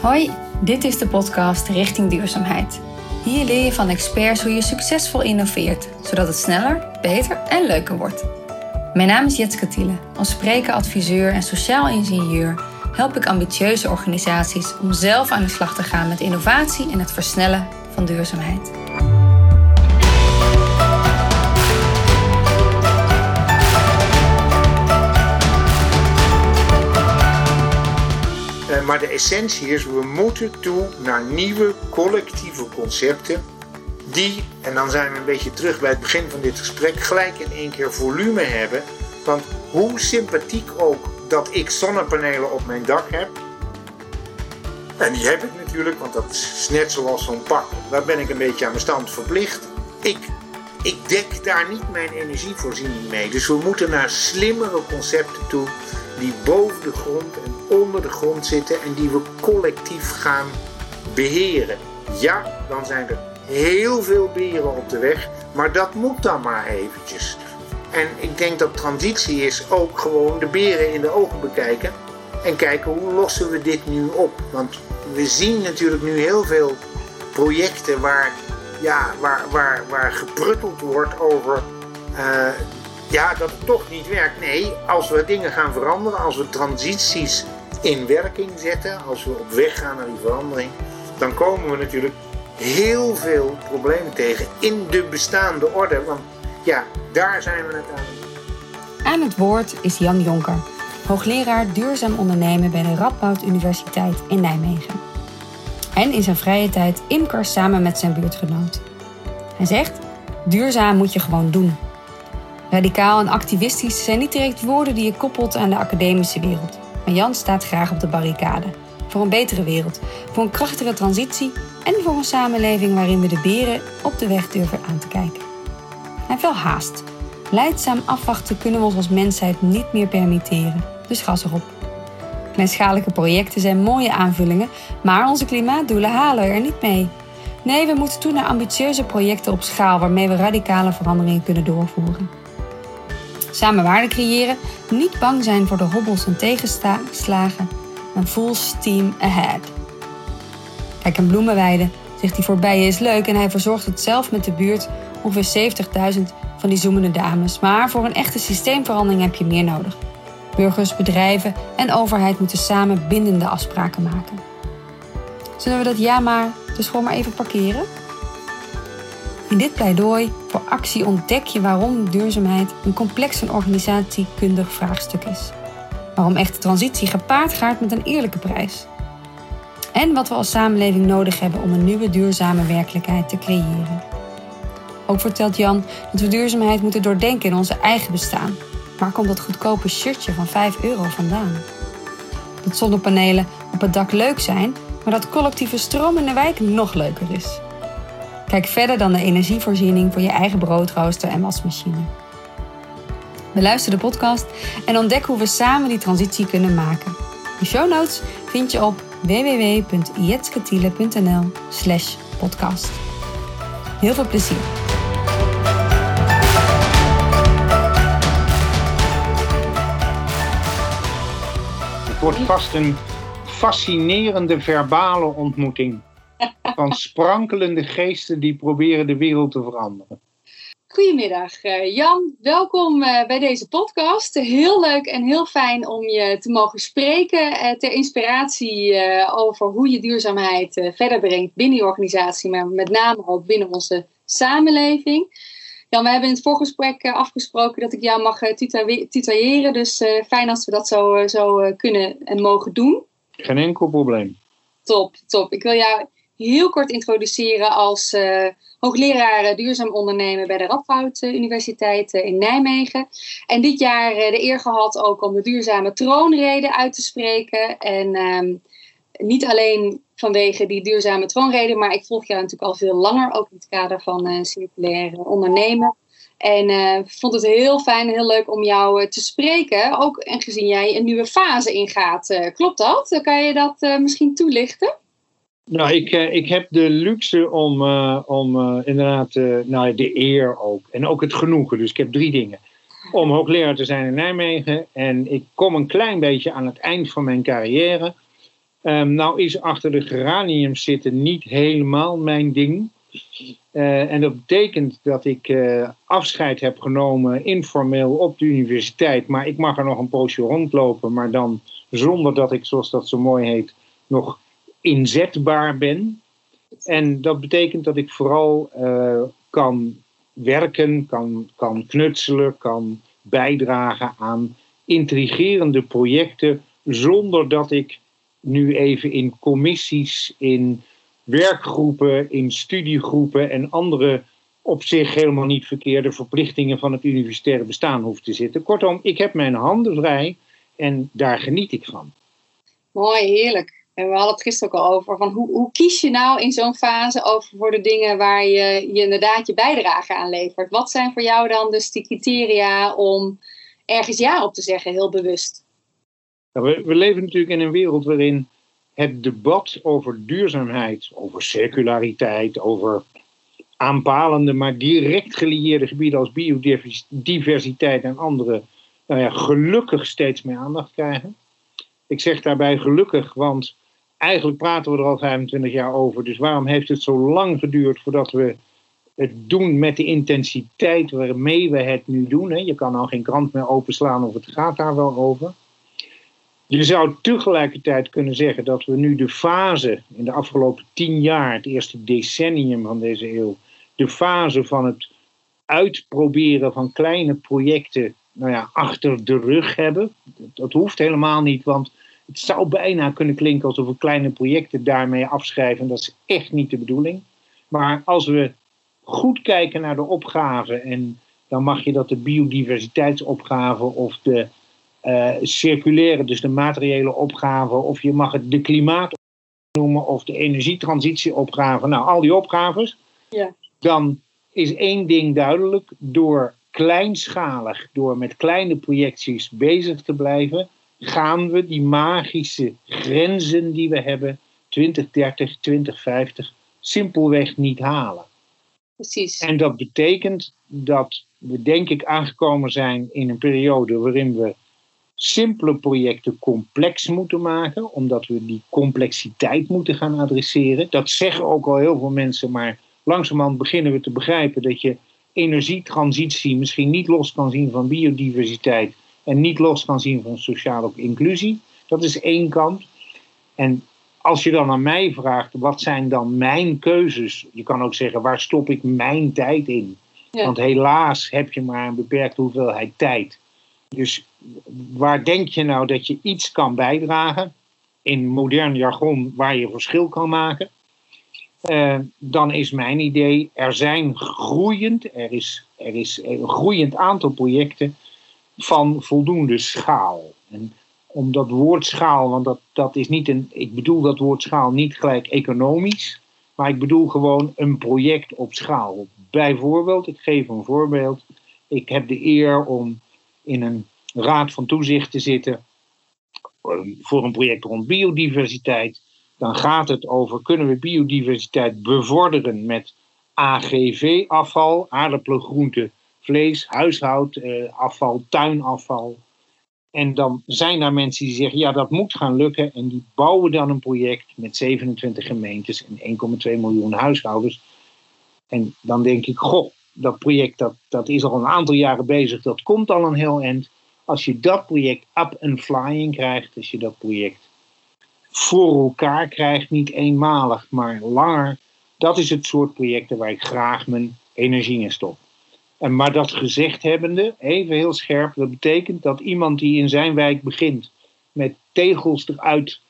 Hoi, dit is de podcast Richting Duurzaamheid. Hier leer je van experts hoe je succesvol innoveert, zodat het sneller, beter en leuker wordt. Mijn naam is Jetske Thiele. Als spreker, adviseur en sociaal ingenieur help ik ambitieuze organisaties om zelf aan de slag te gaan met innovatie en het versnellen van duurzaamheid. Maar de essentie is, we moeten toe naar nieuwe collectieve concepten die, en dan zijn we een beetje terug bij het begin van dit gesprek, gelijk in één keer volume hebben. Want hoe sympathiek ook dat ik zonnepanelen op mijn dak heb, en die heb ik natuurlijk, want dat is net zoals zo'n pak, daar ben ik een beetje aan mijn stand verplicht. Ik, ik dek daar niet mijn energievoorziening mee. Dus we moeten naar slimmere concepten toe die boven de grond en onder de grond zitten en die we collectief gaan beheren. Ja, dan zijn er heel veel beren op de weg, maar dat moet dan maar eventjes. En ik denk dat transitie is ook gewoon de beren in de ogen bekijken en kijken hoe lossen we dit nu op. Want we zien natuurlijk nu heel veel projecten waar, ja, waar, waar, waar geprutteld wordt over uh, ja, dat het toch niet werkt. Nee, als we dingen gaan veranderen, als we transities in werking zetten, als we op weg gaan naar die verandering, dan komen we natuurlijk heel veel problemen tegen in de bestaande orde. Want ja, daar zijn we het aan. Aan het woord is Jan Jonker, hoogleraar duurzaam ondernemen bij de Radboud Universiteit in Nijmegen. En in zijn vrije tijd imker samen met zijn buurtgenoot. Hij zegt: duurzaam moet je gewoon doen. Radicaal en activistisch zijn niet direct woorden die je koppelt aan de academische wereld. Maar Jan staat graag op de barricade. Voor een betere wereld, voor een krachtige transitie en voor een samenleving waarin we de beren op de weg durven aan te kijken. Heeft wel haast. Leidzaam afwachten kunnen we ons als mensheid niet meer permitteren. Dus gas erop. Kleinschalige projecten zijn mooie aanvullingen, maar onze klimaatdoelen halen er niet mee. Nee, we moeten toe naar ambitieuze projecten op schaal waarmee we radicale veranderingen kunnen doorvoeren. Samen waarde creëren, niet bang zijn voor de hobbels en tegenslagen, en full steam ahead. Kijk, een bloemenweide, zegt hij voorbij is leuk en hij verzorgt het zelf met de buurt ongeveer 70.000 van die zoemende dames. Maar voor een echte systeemverandering heb je meer nodig. Burgers, bedrijven en overheid moeten samen bindende afspraken maken. Zullen we dat ja maar dus gewoon maar even parkeren? In dit pleidooi voor actie ontdek je waarom duurzaamheid een complex en organisatiekundig vraagstuk is. Waarom echte transitie gepaard gaat met een eerlijke prijs. En wat we als samenleving nodig hebben om een nieuwe duurzame werkelijkheid te creëren. Ook vertelt Jan dat we duurzaamheid moeten doordenken in onze eigen bestaan. Waar komt dat goedkope shirtje van 5 euro vandaan? Dat zonnepanelen op het dak leuk zijn, maar dat collectieve stroom in de wijk nog leuker is. Kijk verder dan de energievoorziening voor je eigen broodrooster en wasmachine. Beluister de podcast en ontdek hoe we samen die transitie kunnen maken. De show notes vind je op www.jetsketiele.nl slash podcast. Heel veel plezier! Het wordt vast een fascinerende verbale ontmoeting van sprankelende geesten die proberen de wereld te veranderen. Goedemiddag eh, Jan, welkom eh, bij deze podcast. Heel leuk en heel fijn om je te mogen spreken eh, ter inspiratie over hoe je duurzaamheid verder brengt binnen je organisatie, maar met name ook binnen onze samenleving. Jan, we hebben in het voorgesprek afgesproken dat ik jou mag tutoyeren, dus fijn als we dat zo, zo kunnen en mogen doen. Geen enkel probleem. Top, top. Ik wil jou heel kort introduceren als uh, hoogleraar duurzaam ondernemen bij de Radboud Universiteit in Nijmegen. En dit jaar de eer gehad ook om de duurzame troonrede uit te spreken. En ehm, niet alleen vanwege die duurzame troonrede, maar ik volg jou natuurlijk al veel langer, ook in het kader van uh, circulair ondernemen. En vond het heel fijn en heel leuk om jou te spreken. Ook en gezien jij een nieuwe fase ingaat. klopt dat? Kan je dat misschien toelichten? Nou, ik, eh, ik heb de luxe om, uh, om uh, inderdaad, nou, de eer ook. En ook het genoegen. Dus ik heb drie dingen. Om hoogleraar te zijn in Nijmegen. En ik kom een klein beetje aan het eind van mijn carrière. Um, nou is achter de geraniums zitten niet helemaal mijn ding. En dat betekent dat ik afscheid heb genomen informeel op de universiteit. Maar ik mag er nog een poosje rondlopen, maar dan zonder dat ik, zoals dat zo mooi heet, nog inzetbaar ben. En dat betekent dat ik vooral uh, kan werken, kan, kan knutselen, kan bijdragen aan intrigerende projecten zonder dat ik nu even in commissies, in werkgroepen, in studiegroepen en andere op zich helemaal niet verkeerde verplichtingen van het universitaire bestaan hoef te zitten. Kortom, ik heb mijn handen vrij en daar geniet ik van. Mooi, heerlijk. En we hadden het gisteren ook al over. Van hoe, hoe kies je nou in zo'n fase over voor de dingen waar je, je inderdaad je bijdrage aan levert? Wat zijn voor jou dan dus die criteria om ergens ja op te zeggen, heel bewust? we, we leven natuurlijk in een wereld waarin het debat over duurzaamheid, over circulariteit, over aanpalende, maar direct gelieerde gebieden als biodiversiteit en andere, nou ja, gelukkig steeds meer aandacht krijgen. Ik zeg daarbij gelukkig, want eigenlijk praten we er al 25 jaar over. Dus waarom heeft het zo lang geduurd voordat we het doen met de intensiteit waarmee we het nu doen? Hè? Je kan al geen krant meer openslaan of het gaat daar wel over. Je zou tegelijkertijd kunnen zeggen dat we nu de fase in de afgelopen tien jaar, het eerste decennium van deze eeuw, de fase van het uitproberen van kleine projecten nou ja, achter de rug hebben. Dat hoeft helemaal niet, want het zou bijna kunnen klinken alsof we kleine projecten daarmee afschrijven. Dat is echt niet de bedoeling. Maar als we goed kijken naar de opgave, en dan mag je dat de biodiversiteitsopgave of de uh, circulaire, dus de materiële opgave, of je mag het de klimaat noemen, of de energietransitieopgave, nou al die opgaves, ja. dan is één ding duidelijk, door kleinschalig, door met kleine projecties bezig te blijven, gaan we die magische grenzen die we hebben, 2030, 2050, simpelweg niet halen. Precies. En dat betekent dat we denk ik aangekomen zijn in een periode waarin we simpele projecten complex moeten maken, omdat we die complexiteit moeten gaan adresseren. Dat zeggen ook al heel veel mensen, maar langzamerhand beginnen we te begrijpen dat je energietransitie misschien niet los kan zien van biodiversiteit en niet los kan zien van sociale inclusie. Dat is één kant. En als je dan aan mij vraagt, wat zijn dan mijn keuzes? Je kan ook zeggen, waar stop ik mijn tijd in? Want helaas heb je maar een beperkte hoeveelheid tijd. Dus waar denk je nou dat je iets kan bijdragen, in modern jargon waar je verschil kan maken, uh, dan is mijn idee, er zijn groeiend, er is, er is een groeiend aantal projecten van voldoende schaal. En om dat woord schaal, want dat, dat is niet een, ik bedoel dat woord schaal niet gelijk economisch, maar ik bedoel gewoon een project op schaal. Bijvoorbeeld, ik geef een voorbeeld, ik heb de eer om in een raad van toezicht te zitten ehm, voor een project rond biodiversiteit, dan gaat het over kunnen we biodiversiteit bevorderen met AGV-afval, aardappelen, groenten, vlees, huishoudafval, tuinafval. En dan zijn er mensen die zeggen, ja dat moet gaan lukken en die bouwen dan een project met 27 gemeentes en 1,2 miljoen huishoudens. En dan denk ik, goh, dat project dat, dat is al een aantal jaren bezig, dat komt al een heel eind. Als je dat project up and flying krijgt, als je dat project voor elkaar krijgt, niet eenmalig, maar langer, dat is het soort projecten waar ik graag mijn energie in stop. En maar dat gezegd hebbende, even heel scherp, dat betekent dat iemand die in zijn wijk begint met tegels eruit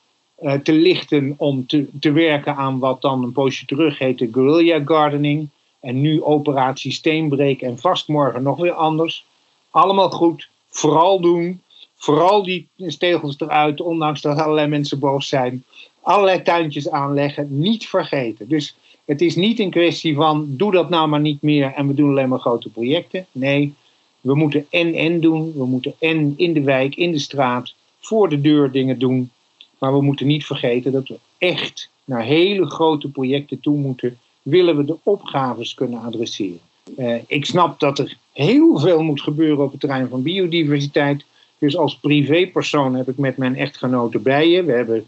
uh, te lichten om te, te werken aan wat dan een poosje terug heette guerrilla gardening, en nu operatie Steenbreek en vast morgen nog weer anders. Allemaal goed. Vooral doen. Vooral die stegels eruit, ondanks dat allerlei mensen boos zijn. Allerlei tuintjes aanleggen. Niet vergeten. Dus het is niet een kwestie van doe dat nou maar niet meer en we doen alleen maar grote projecten. Nee, we moeten en-en doen. We moeten en in de wijk, in de straat, voor de deur dingen doen. Maar we moeten niet vergeten dat we echt naar hele grote projecten toe moeten willen we de opgaves kunnen adresseren. Uh, ik snap dat er heel veel moet gebeuren op het terrein van biodiversiteit. Dus als privépersoon heb ik met mijn echtgenote bijen. We hebben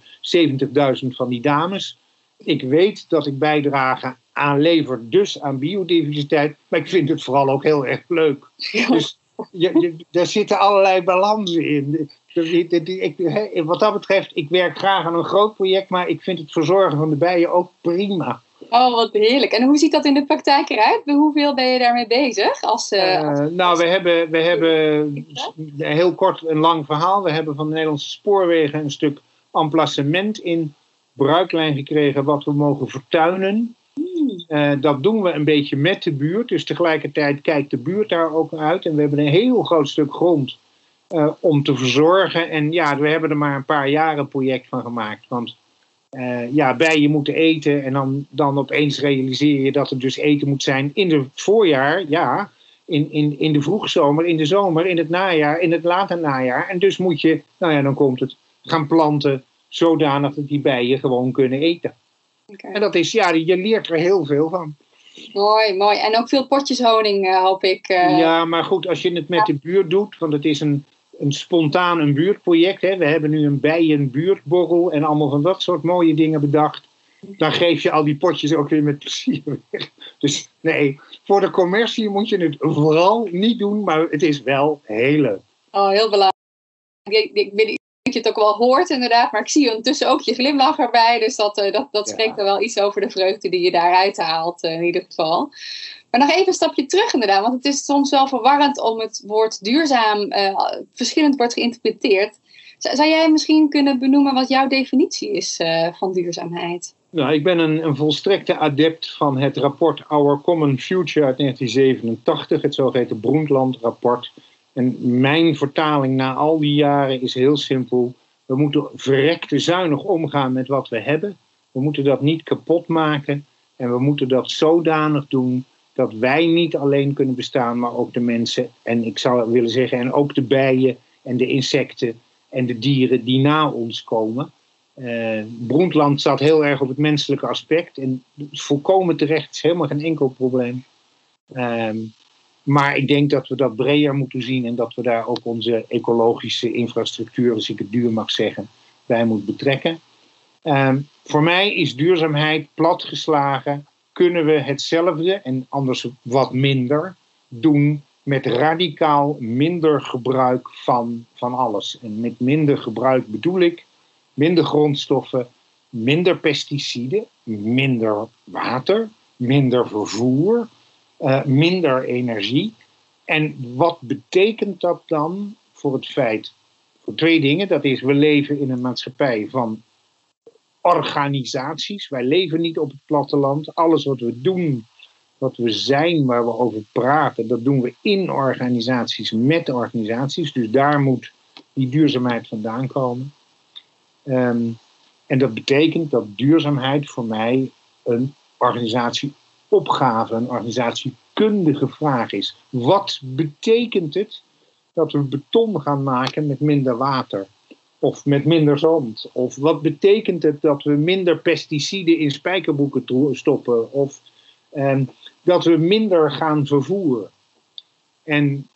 70.000 van die dames. Ik weet dat ik bijdrage aan lever, dus aan biodiversiteit. Maar ik vind het vooral ook heel erg leuk. Dus je, je, daar zitten allerlei balansen in. Ik, wat dat betreft, ik werk graag aan een groot project, maar ik vind het verzorgen van de bijen ook prima. Oh, wat heerlijk. En hoe ziet dat in de praktijk eruit? Hoeveel ben je daarmee bezig? Als, uh, als... nou, we hebben, we hebben heel kort een lang verhaal. We hebben van de Nederlandse spoorwegen een stuk emplacement in bruiklijn gekregen wat we mogen vertuinen. Uh, dat doen we een beetje met de buurt. Dus tegelijkertijd kijkt de buurt daar ook uit. En we hebben een heel groot stuk grond uh, om te verzorgen. En ja, we hebben er maar een paar jaren project van gemaakt. Want uh, ja, bijen moeten eten. En dan, dan opeens realiseer je dat er dus eten moet zijn in het voorjaar. Ja, in, in, in de vroegzomer, in de zomer, in het najaar, in het late najaar. En dus moet je, nou ja, dan komt het, gaan planten zodanig dat die bijen gewoon kunnen eten. Okay. En dat is, ja, je leert er heel veel van. Mooi, mooi. En ook veel potjes honing, uh, hoop ik. Uh... Ja, maar goed, als je het met de buurt doet, want het is een, een spontaan een buurtproject. Hè. We hebben nu een bijenbuurtborrel en allemaal van dat soort mooie dingen bedacht. Dan geef je al die potjes ook weer met plezier weg. Dus nee, voor de commercie moet je het vooral niet doen, maar het is wel heel leuk. Oh, heel belangrijk. Ik, ik ben dat je het ook wel hoort inderdaad, maar ik zie ondertussen ook je glimlach erbij. Dus dat, uh, dat, dat spreekt er wel iets over de vreugde die je daaruit haalt uh, in ieder geval. Maar nog even een stapje terug inderdaad, want het is soms wel verwarrend om het woord duurzaam uh, verschillend wordt geïnterpreteerd. Zou jij misschien kunnen benoemen wat jouw definitie is van duurzaamheid? Nou, ik ben een, een, volstrekte adept van het rapport Our Common Future uit 1987, het zogeheten Broendland-rapport. En mijn vertaling na al die jaren is heel simpel. We moeten verrekte zuinig omgaan met wat we hebben. We moeten dat niet kapot maken. En we moeten dat zodanig doen dat wij niet alleen kunnen bestaan, maar ook de mensen. En ik zou willen zeggen, en ook de bijen en de insecten en de dieren die na ons komen. Uh, Broendland staat heel erg op het menselijke aspect. En volkomen terecht, is helemaal geen enkel probleem. Uh, maar ik denk dat we dat breder moeten zien en dat we daar ook onze ecologische infrastructuur, als ik het duur mag zeggen, bij moeten betrekken. Um, voor mij is duurzaamheid platgeslagen. Kunnen we hetzelfde en anders wat minder doen met radicaal minder gebruik van, van alles. En met minder gebruik bedoel ik minder grondstoffen, minder pesticiden, minder water, minder vervoer, uh, minder energie. En wat betekent dat dan voor het feit? Voor twee dingen. Dat is, we leven in een maatschappij van organisaties. Wij leven niet op het platteland. Alles wat we doen, wat we zijn, waar we over praten, dat doen we in organisaties, met organisaties. Dus daar moet die duurzaamheid vandaan komen. Um, en dat betekent dat duurzaamheid voor mij een organisatie opgave, een organisatiekundige vraag is. Wat betekent het dat we beton gaan maken met minder water? Of met minder zand? Of wat betekent het dat we minder pesticiden in spijkerboeken stoppen? Of eh, dat we minder gaan vervoeren? En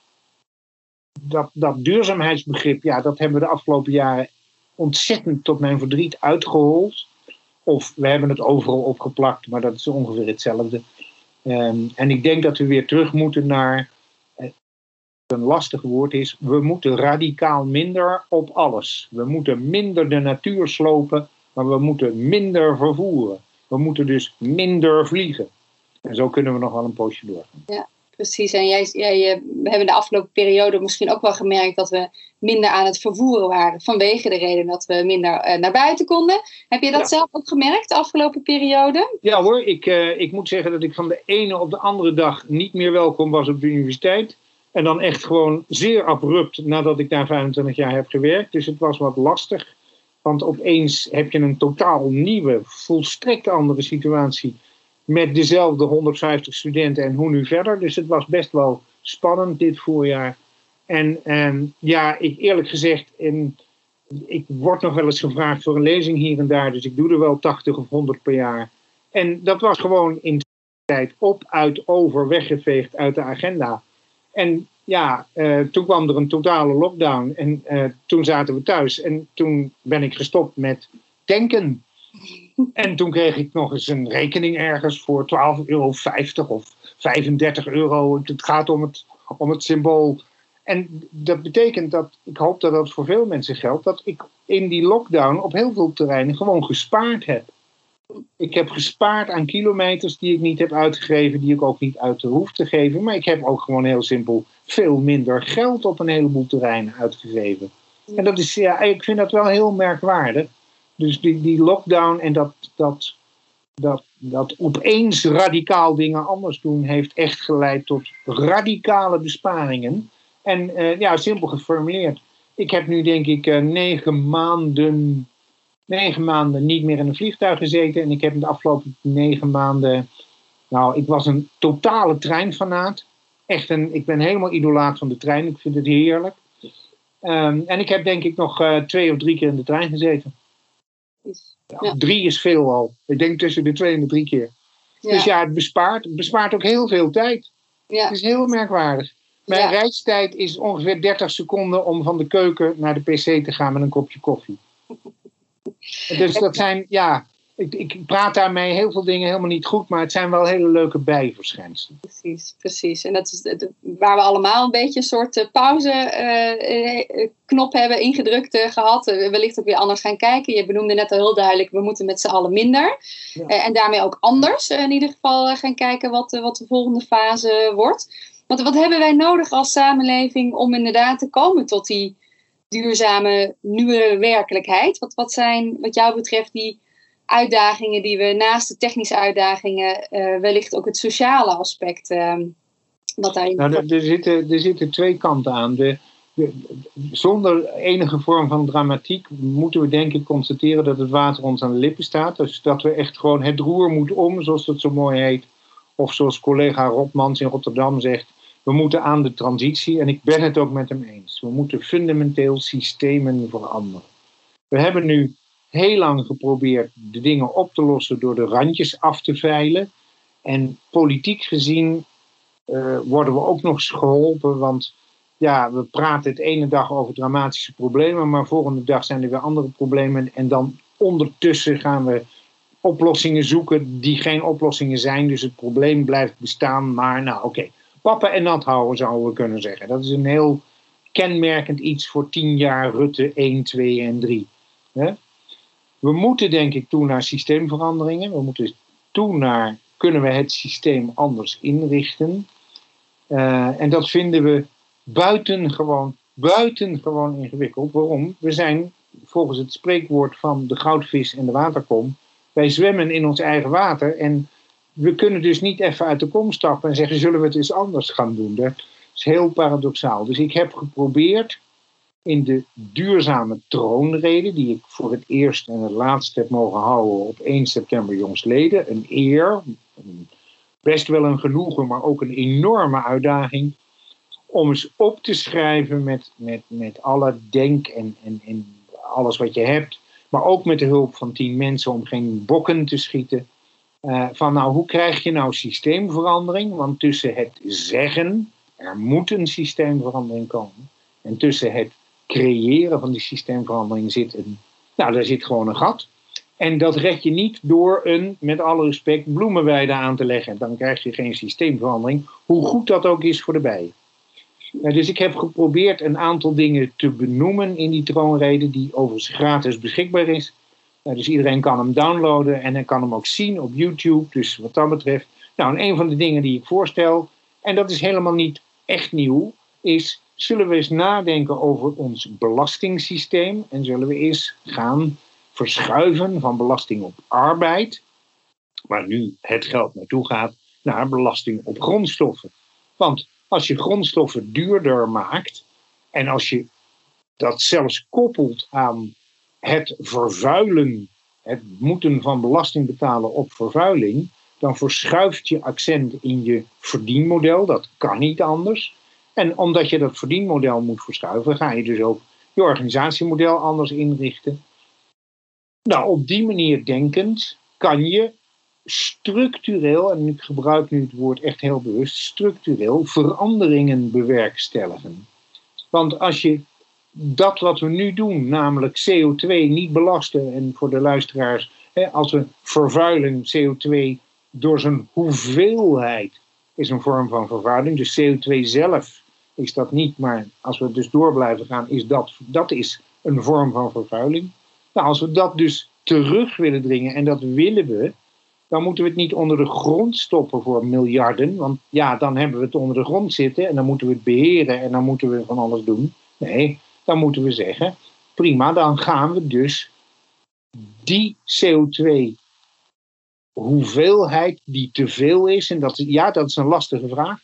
dat, dat duurzaamheidsbegrip, ja, dat hebben we de afgelopen jaren ontzettend tot mijn verdriet uitgehold. Of we hebben het overal opgeplakt, maar dat is ongeveer hetzelfde. Um, en ik denk dat we weer terug moeten naar. Eh, een lastig woord is. We moeten radicaal minder op alles. We moeten minder de natuur slopen, maar we moeten minder vervoeren. We moeten dus minder vliegen. En zo kunnen we nog wel een poosje doorgaan. Ja precies. En jij, jij, eh, we hebben de afgelopen periode misschien ook wel gemerkt dat we minder aan het vervoeren waren. Vanwege de reden dat we minder uh, naar buiten konden. Heb je dat zelf ook gemerkt de afgelopen periode? Ja hoor, ik, uh, ik moet zeggen dat ik van de ene op de andere dag niet meer welkom was op de universiteit. En dan echt gewoon zeer abrupt nadat ik daar 25 jaar heb gewerkt. Dus het was wat lastig. Want opeens heb je een totaal nieuwe, volstrekt andere situatie met dezelfde 150 studenten en hoe nu verder. Dus het was best wel spannend dit voorjaar. En, en ja, ik, eerlijk gezegd, en ik word nog wel eens gevraagd voor een lezing hier en daar, dus ik doe er wel 80 of 100 per jaar. En dat was gewoon in tijd op, uit, over, weggeveegd uit de agenda. En ja, eh, toen kwam er een totale lockdown en eh, toen zaten we thuis. En toen ben ik gestopt met denken. En toen kreeg ik nog eens een rekening ergens voor 12,50 euro of 35 euro. Het gaat om het, om het symbool. En dat betekent dat, ik hoop dat dat voor veel mensen geldt, dat ik in die lockdown op heel veel terreinen gewoon gespaard heb. Ik heb gespaard aan kilometers die ik niet heb uitgegeven, die ik ook niet uit hoef te geven. Maar ik heb ook gewoon heel simpel veel minder geld op een heleboel terreinen uitgegeven. En dat is, ja, ik vind dat wel heel merkwaardig. Dus die, die lockdown en dat, dat, dat, dat opeens radicaal dingen anders doen, heeft echt geleid tot radicale besparingen. En uh, ja, simpel geformuleerd. Ik heb nu denk ik uh, negen maanden negen maanden niet meer in een vliegtuig gezeten. En ik heb in de afgelopen negen maanden. Nou, ik was een totale treinfanaat. Echt een, ik ben helemaal idolaat van de trein. Ik vind het heerlijk. Um, en ik heb denk ik nog uh, twee of drie keer in de trein gezeten. Ja, Drie is veel al. Ik denk tussen de twee en de drie keer. Ja. Dus ja, het bespaart, het bespaart ook heel veel tijd. Ja. Het is heel merkwaardig. Mijn reistijd is ongeveer 30 seconden om van de keuken naar de pc te gaan met een kopje koffie. Dus dat zijn, ja, ik, ik praat daarmee heel veel dingen helemaal niet goed, maar het zijn wel hele leuke bijverschijnselen. Precies, precies. En dat is waar we allemaal een beetje een soort uh, pauzeknop uh, hebben ingedrukt gehad. wellicht ook weer anders gaan kijken. Je benoemde net al heel duidelijk, we moeten met z'n allen minder. Ja. en daarmee ook anders in ieder geval gaan kijken wat, wat de volgende fase wordt. Want wat hebben wij nodig als samenleving om inderdaad te komen tot die duurzame nieuwe werkelijkheid? Wat, wat zijn wat jou betreft die uitdagingen die we naast de technische uitdagingen uh, wellicht ook het sociale aspect uh, wat daarin nou, er, er, zitten, er zitten twee kanten aan. De, de, zonder enige vorm van dramatiek moeten we denk ik constateren dat het water ons aan de lippen staat. Dus dat we echt gewoon het roer moet om, zoals dat zo mooi heet. Of zoals collega Rotmans in Rotterdam zegt, we moeten aan de transitie, en ik ben het ook met hem eens, we moeten fundamenteel systemen veranderen. We hebben nu heel lang geprobeerd de dingen op te lossen door de randjes af te veilen. En politiek gezien uh, worden we ook nog geholpen, want ja, we praten het ene dag over dramatische problemen, maar volgende dag zijn er weer andere problemen. En dan ondertussen gaan we oplossingen zoeken die geen oplossingen zijn. Dus het probleem blijft bestaan, maar nou oké pappen en nat houden, zouden we kunnen zeggen. Dat is een heel kenmerkend iets voor tien jaar Rutte 1, 2 en 3. We moeten denk ik toe naar systeemveranderingen. We moeten toe naar, kunnen we het systeem anders inrichten? Uh, en dat vinden we buitengewoon, buitengewoon ingewikkeld. Waarom? We zijn volgens het spreekwoord van de goudvis en de waterkom, wij zwemmen in ons eigen water en we kunnen dus niet even uit de kom stappen en zeggen: zullen we het eens anders gaan doen? Dat is heel paradoxaal. Dus ik heb geprobeerd in de duurzame troonrede, die ik voor het eerst en het laatst heb mogen houden op 1 september jongsleden, een eer, best wel een genoegen, maar ook een enorme uitdaging, om eens op te schrijven met, met, met alle denk en, en, en alles wat je hebt, maar ook met de hulp van tien mensen om geen bokken te schieten uh, van nou, hoe krijg je nou systeemverandering? Want tussen het zeggen, er moet een systeemverandering komen, en tussen het creëren van die systeemverandering zit een, nou, daar zit gewoon een gat. En dat red je niet door een, met alle respect, bloemenweide aan te leggen. Dan krijg je geen systeemverandering, hoe goed dat ook is voor de bijen. Uh, dus ik heb geprobeerd een aantal dingen te benoemen in die troonrede, die overigens gratis beschikbaar is. Eh, dus iedereen kan hem downloaden en hij kan hem ook zien op YouTube. Dus wat dat betreft. Nou, en een van de dingen die ik voorstel, en dat is helemaal niet echt nieuw, is zullen we eens nadenken over ons belastingssysteem en zullen we eens gaan verschuiven van belasting op arbeid, waar nu het geld naartoe gaat, naar belasting op grondstoffen. Want als je grondstoffen duurder maakt en als je dat zelfs koppelt aan het vervuilen, het moeten van belasting betalen op vervuiling, dan verschuift je accent in je verdienmodel. Dat kan niet anders. En omdat je dat verdienmodel moet verschuiven, ga je dus ook je organisatiemodel anders inrichten. Nou, op die manier denkend kan je structureel, en ik gebruik nu het woord echt heel bewust, structureel veranderingen bewerkstelligen. Want als je dat wat we nu doen, namelijk CO2 niet belasten, en voor de luisteraars, hè, als we vervuiling CO2 door zijn hoeveelheid is een vorm van vervuiling, dus CO2 zelf is dat niet, maar als we dus door blijven gaan, is dat, dat is een vorm van vervuiling. Nou, als we dat dus terug willen dringen, en dat willen we, dan moeten we het niet onder de grond stoppen voor miljarden. Want ja, dan hebben we het onder de grond zitten en dan moeten we het beheren en dan moeten we van alles doen. Nee, dan moeten we zeggen, prima, dan gaan we dus die CO2 hoeveelheid die te veel is, en dat, ja, dat is een lastige vraag,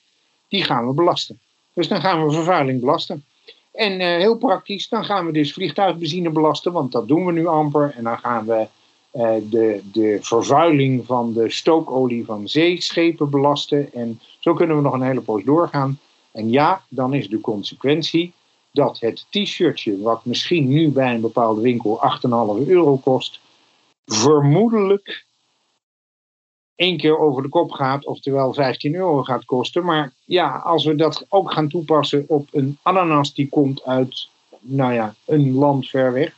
die gaan we belasten. Dus dan gaan we vervuiling belasten. En uh, heel praktisch, dan gaan we dus vliegtuigbenzine belasten, want dat doen we nu amper. En dan gaan we uh, de, de vervuiling van de stookolie van zeeschepen belasten. En zo kunnen we nog een hele poos doorgaan. En ja, dan is de consequentie dat het t-shirtje, wat misschien nu bij een bepaalde winkel 8,5 euro kost, vermoedelijk één keer over de kop gaat, oftewel 15 euro gaat kosten. Maar ja, als we dat ook gaan toepassen op een ananas die komt uit, nou ja, een land ver weg,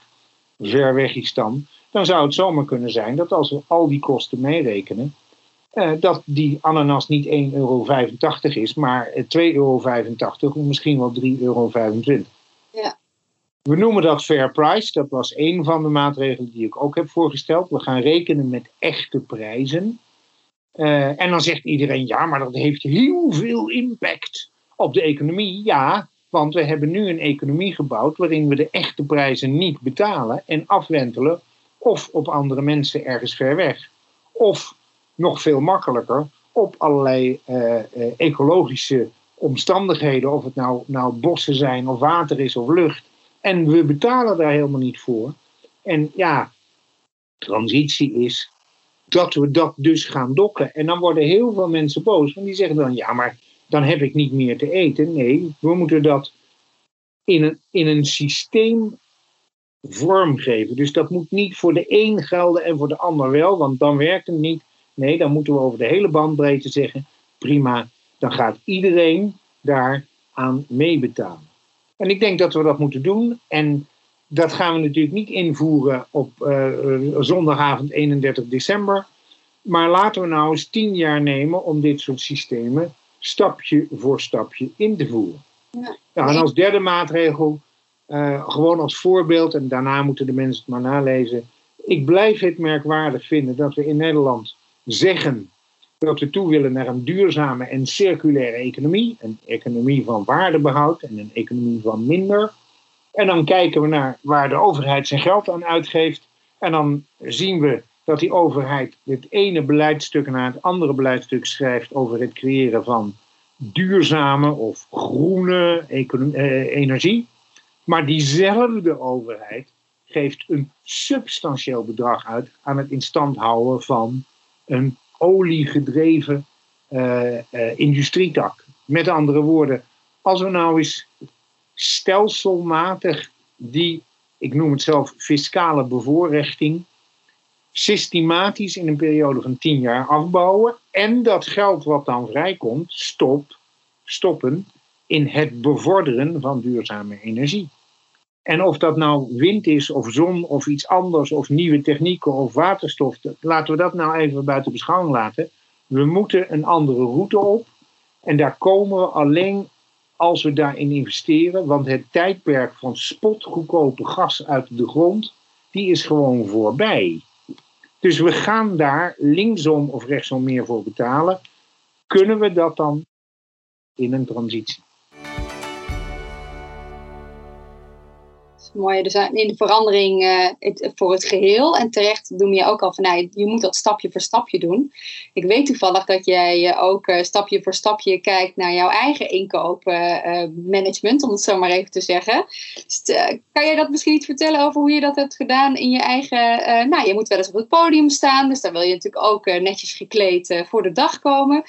ver wegistan, dan zou het zomaar kunnen zijn dat als we al die kosten meerekenen, eh, dat die ananas niet 1,85 euro is, maar 2,85 euro of misschien wel 3,25 euro. Ja. We noemen dat fair price. Dat was een van de maatregelen die ik ook heb voorgesteld. We gaan rekenen met echte prijzen. Uh, en dan zegt iedereen, ja, maar dat heeft heel veel impact op de economie. Ja, want we hebben nu een economie gebouwd waarin we de echte prijzen niet betalen en afwentelen of op andere mensen ergens ver weg. Of nog veel makkelijker op allerlei uh, uh, ecologische omstandigheden, of het nou, nou bossen zijn of water is of lucht. En we betalen daar helemaal niet voor. En ja, transitie is dat we dat dus gaan dokken. En dan worden heel veel mensen boos, want die zeggen dan: ja, maar dan heb ik niet meer te eten. Nee, we moeten dat in een, in een systeem vormgeven. Dus dat moet niet voor de een gelden en voor de ander wel, want dan werkt het niet. Nee, dan moeten we over de hele bandbreedte zeggen: prima, dan gaat iedereen daar aan meebetalen. En ik denk dat we dat moeten doen. En dat gaan we natuurlijk niet invoeren op uh, zondagavond 31 december. Maar laten we nou eens tien jaar nemen om dit soort systemen stapje voor stapje in te voeren. Ja. Nou, en als derde maatregel, uh, gewoon als voorbeeld, en daarna moeten de mensen het maar nalezen. Ik blijf het merkwaardig vinden dat we in Nederland zeggen dat we toe willen naar een duurzame en circulaire economie. Een economie van waardebehoud en een economie van minder. En dan kijken we naar waar de overheid zijn geld aan uitgeeft. En dan zien we dat die overheid het ene beleidstuk naar het andere beleidstuk schrijft over het creëren van duurzame of groene eh, energie. Maar diezelfde overheid geeft een substantieel bedrag uit aan het instand houden van een oliegedreven uh, uh, industrietak. Met andere woorden, als we nou eens stelselmatig die, ik noem het zelf, fiscale bevoorrechting, systematisch in een periode van tien jaar afbouwen en dat geld wat dan vrijkomt, stoppen in het bevorderen van duurzame energie. En of dat nou wind is, of zon, of iets anders, of nieuwe technieken, of waterstof, laten we dat nou even buiten beschouwing laten. We moeten een andere route op. En daar komen we alleen als we daarin investeren. Want het tijdperk van spotgoedkope gas uit de grond, die is gewoon voorbij. Dus we gaan daar linksom of rechtsom meer voor betalen. Kunnen we dat dan in een transitie? Mooi. Dus eh, in de verandering het, voor het geheel. En terecht noem je ook al van, nou, je moet dat stapje voor stapje doen. Ik weet toevallig dat jij uh, ook stapje voor stapje kijkt naar jouw eigen inkoopmanagement, om het zo maar even te zeggen. Dus, kan jij dat misschien iets vertellen over hoe je dat hebt gedaan in je eigen... nou, je moet wel eens op het podium staan, dus dan wil je natuurlijk ook netjes gekleed voor de dag komen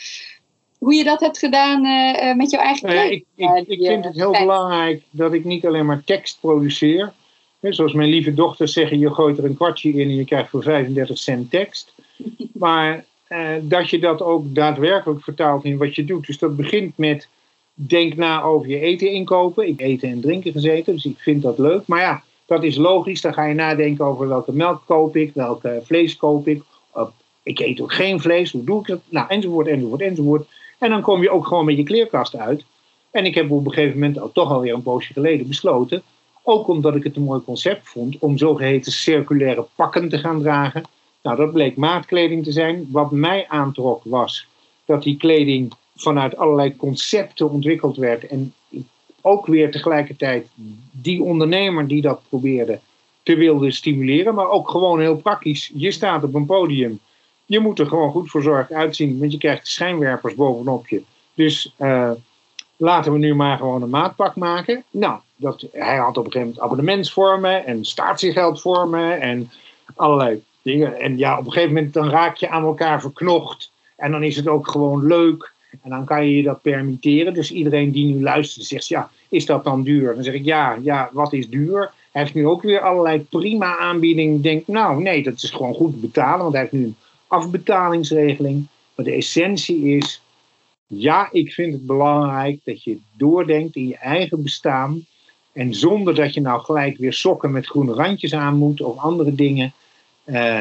hoe je dat hebt gedaan uh, met jouw eigen nou ik, ik, ik, vind het heel belangrijk dat ik niet alleen maar tekst produceer. zoals mijn lieve dochters zeggen, je gooit er een kwartje in en je krijgt voor 35 cent tekst. Maar eh, dat je dat ook daadwerkelijk vertaalt in wat je doet. Dus dat begint met denk na over je eten inkopen. Ik eten en drinken gezeten, dus ik vind dat leuk. Maar ja, dat is logisch. Dan ga je nadenken over welke melk koop ik, welke vlees koop ik. ik eet ook geen vlees, hoe doe ik dat? Nou, enzovoort, enzovoort, enzovoort. En dan kom je ook gewoon met je kleerkast uit. En ik heb op een gegeven moment, al toch alweer een poosje geleden, besloten. Ook omdat ik het een mooi concept vond om zogeheten circulaire pakken te gaan dragen. Nou, dat bleek maatkleding te zijn. Wat mij aantrok was dat die kleding vanuit allerlei concepten ontwikkeld werd. En ook weer tegelijkertijd die ondernemer die dat probeerde te wilde stimuleren. Maar ook gewoon heel praktisch. Je staat op een podium. Je moet er gewoon goed voor zorgen uitzien. Want je krijgt schijnwerpers bovenop je. Dus uh, laten we nu maar gewoon een maatpak maken. Nou, dat, hij had op een gegeven moment abonnementsvormen en statiegeldvormen en allerlei dingen. En ja, op een gegeven moment dan raak je aan elkaar verknocht. En dan is het ook gewoon leuk. En dan kan je je dat permitteren. Dus iedereen die nu luistert zegt, ja, is dat dan duur? Dan zeg ik, ja, ja, wat is duur? Hij heeft nu ook weer allerlei prima aanbiedingen. Denk, nou nee, dat is gewoon goed te betalen. Want hij heeft nu afbetalingsregeling. Maar de essentie is, ja, ik vind het belangrijk dat je doordenkt in je eigen bestaan. En zonder dat je nou gelijk weer sokken met groene randjes aan moet of andere dingen. Uh,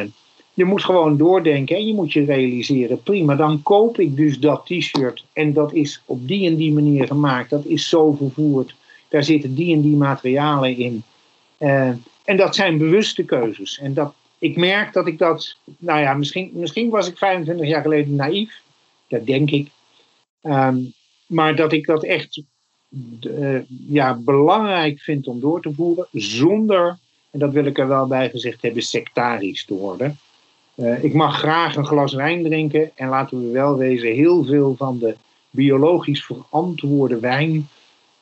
je moet gewoon doordenken en je moet je realiseren, prima, dan koop ik dus dat t-shirt en dat is op die en die manier gemaakt, dat is zo vervoerd, daar zitten die en die materialen in. Uh, en dat zijn bewuste keuzes. En dat, ik merk dat ik dat, nou ja, misschien, misschien was ik 25 jaar geleden naïef, dat denk ik. Um, maar dat ik dat echt uh, ja, belangrijk vind om door te voeren, zonder, en dat wil ik er wel bij gezegd hebben, sectarisch te worden. Uh, ik mag graag een glas wijn drinken. En laten we wel wezen, heel veel van de biologisch verantwoorde wijn,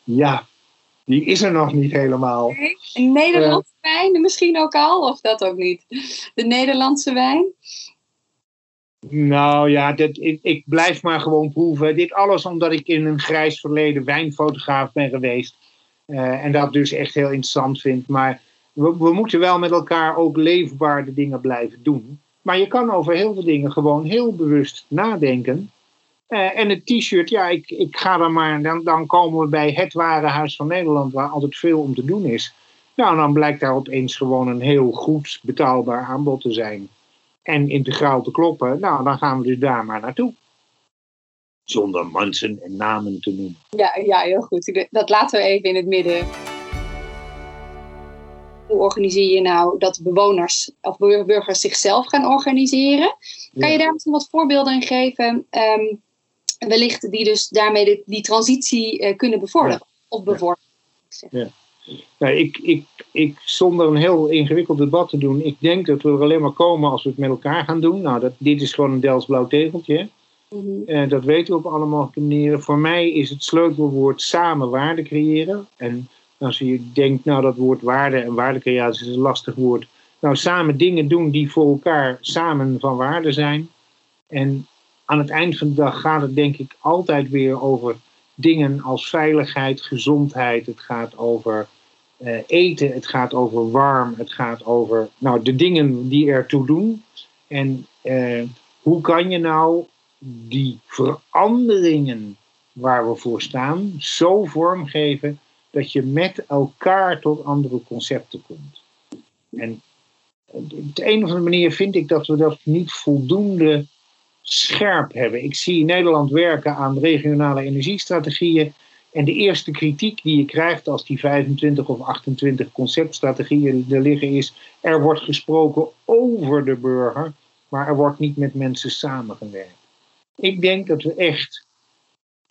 ja, die is er nog niet helemaal. Nee, een Nederlandse uh, wijn misschien ook al, of dat ook niet? De Nederlandse wijn? Nou ja, dat, ik, ik, blijf maar gewoon proeven. Dit alles omdat ik in een grijs verleden wijnfotograaf ben geweest. Uh, en dat dus echt heel interessant vind. Maar we, we moeten wel met elkaar ook leefbaar de dingen blijven doen. Maar je kan over heel veel dingen gewoon heel bewust nadenken. Uh, en het t-shirt, ja, ik, ik ga dan maar, dan, dan komen we bij het ware huis van Nederland, waar altijd veel om te doen is. Nou, dan blijkt daar opeens gewoon een heel goed betaalbaar aanbod te zijn. En integraal te kloppen, nou, dan gaan we dus daar maar naartoe. Zonder mensen en namen te noemen. Ja, ja, heel goed. Dat laten we even in het midden hoe organiseer je nou dat bewoners of burgers zichzelf gaan organiseren? Kan je daar misschien wat voorbeelden in geven? Um, wellicht die dus daarmee de, die transitie uh, kunnen bevorderen of bevorderen. Ja. Nou, ik, ik, ik, zonder een heel ingewikkeld debat te doen, ik denk dat we er alleen maar komen als we het met elkaar gaan doen. Nou, dat, dit is gewoon een Dels blauw tegeltje. Mm -hmm. dat weten we op alle mogelijke manieren. Voor mij is het sleutelwoord samen waarde creëren. En als je denkt, nou dat woord waarde en waardecreatie is een lastig woord. Nou, samen dingen doen die voor elkaar samen van waarde zijn. En aan het eind van de dag gaat het denk ik altijd weer over dingen als veiligheid, gezondheid. Het gaat over uh, eten, het gaat over warm, het gaat over nou, de dingen die ertoe doen. En uh, hoe kan je nou die veranderingen waar we voor staan zo vormgeven dat je met elkaar tot andere concepten komt. En op de een of andere manier vind ik dat we dat niet voldoende scherp hebben. Ik zie Nederland werken aan regionale energiestrategieën. En de eerste kritiek die je krijgt als die 25 of 28 conceptstrategieën er liggen is, er wordt gesproken over de burger, maar er wordt niet met mensen samengewerkt. Ik denk dat we echt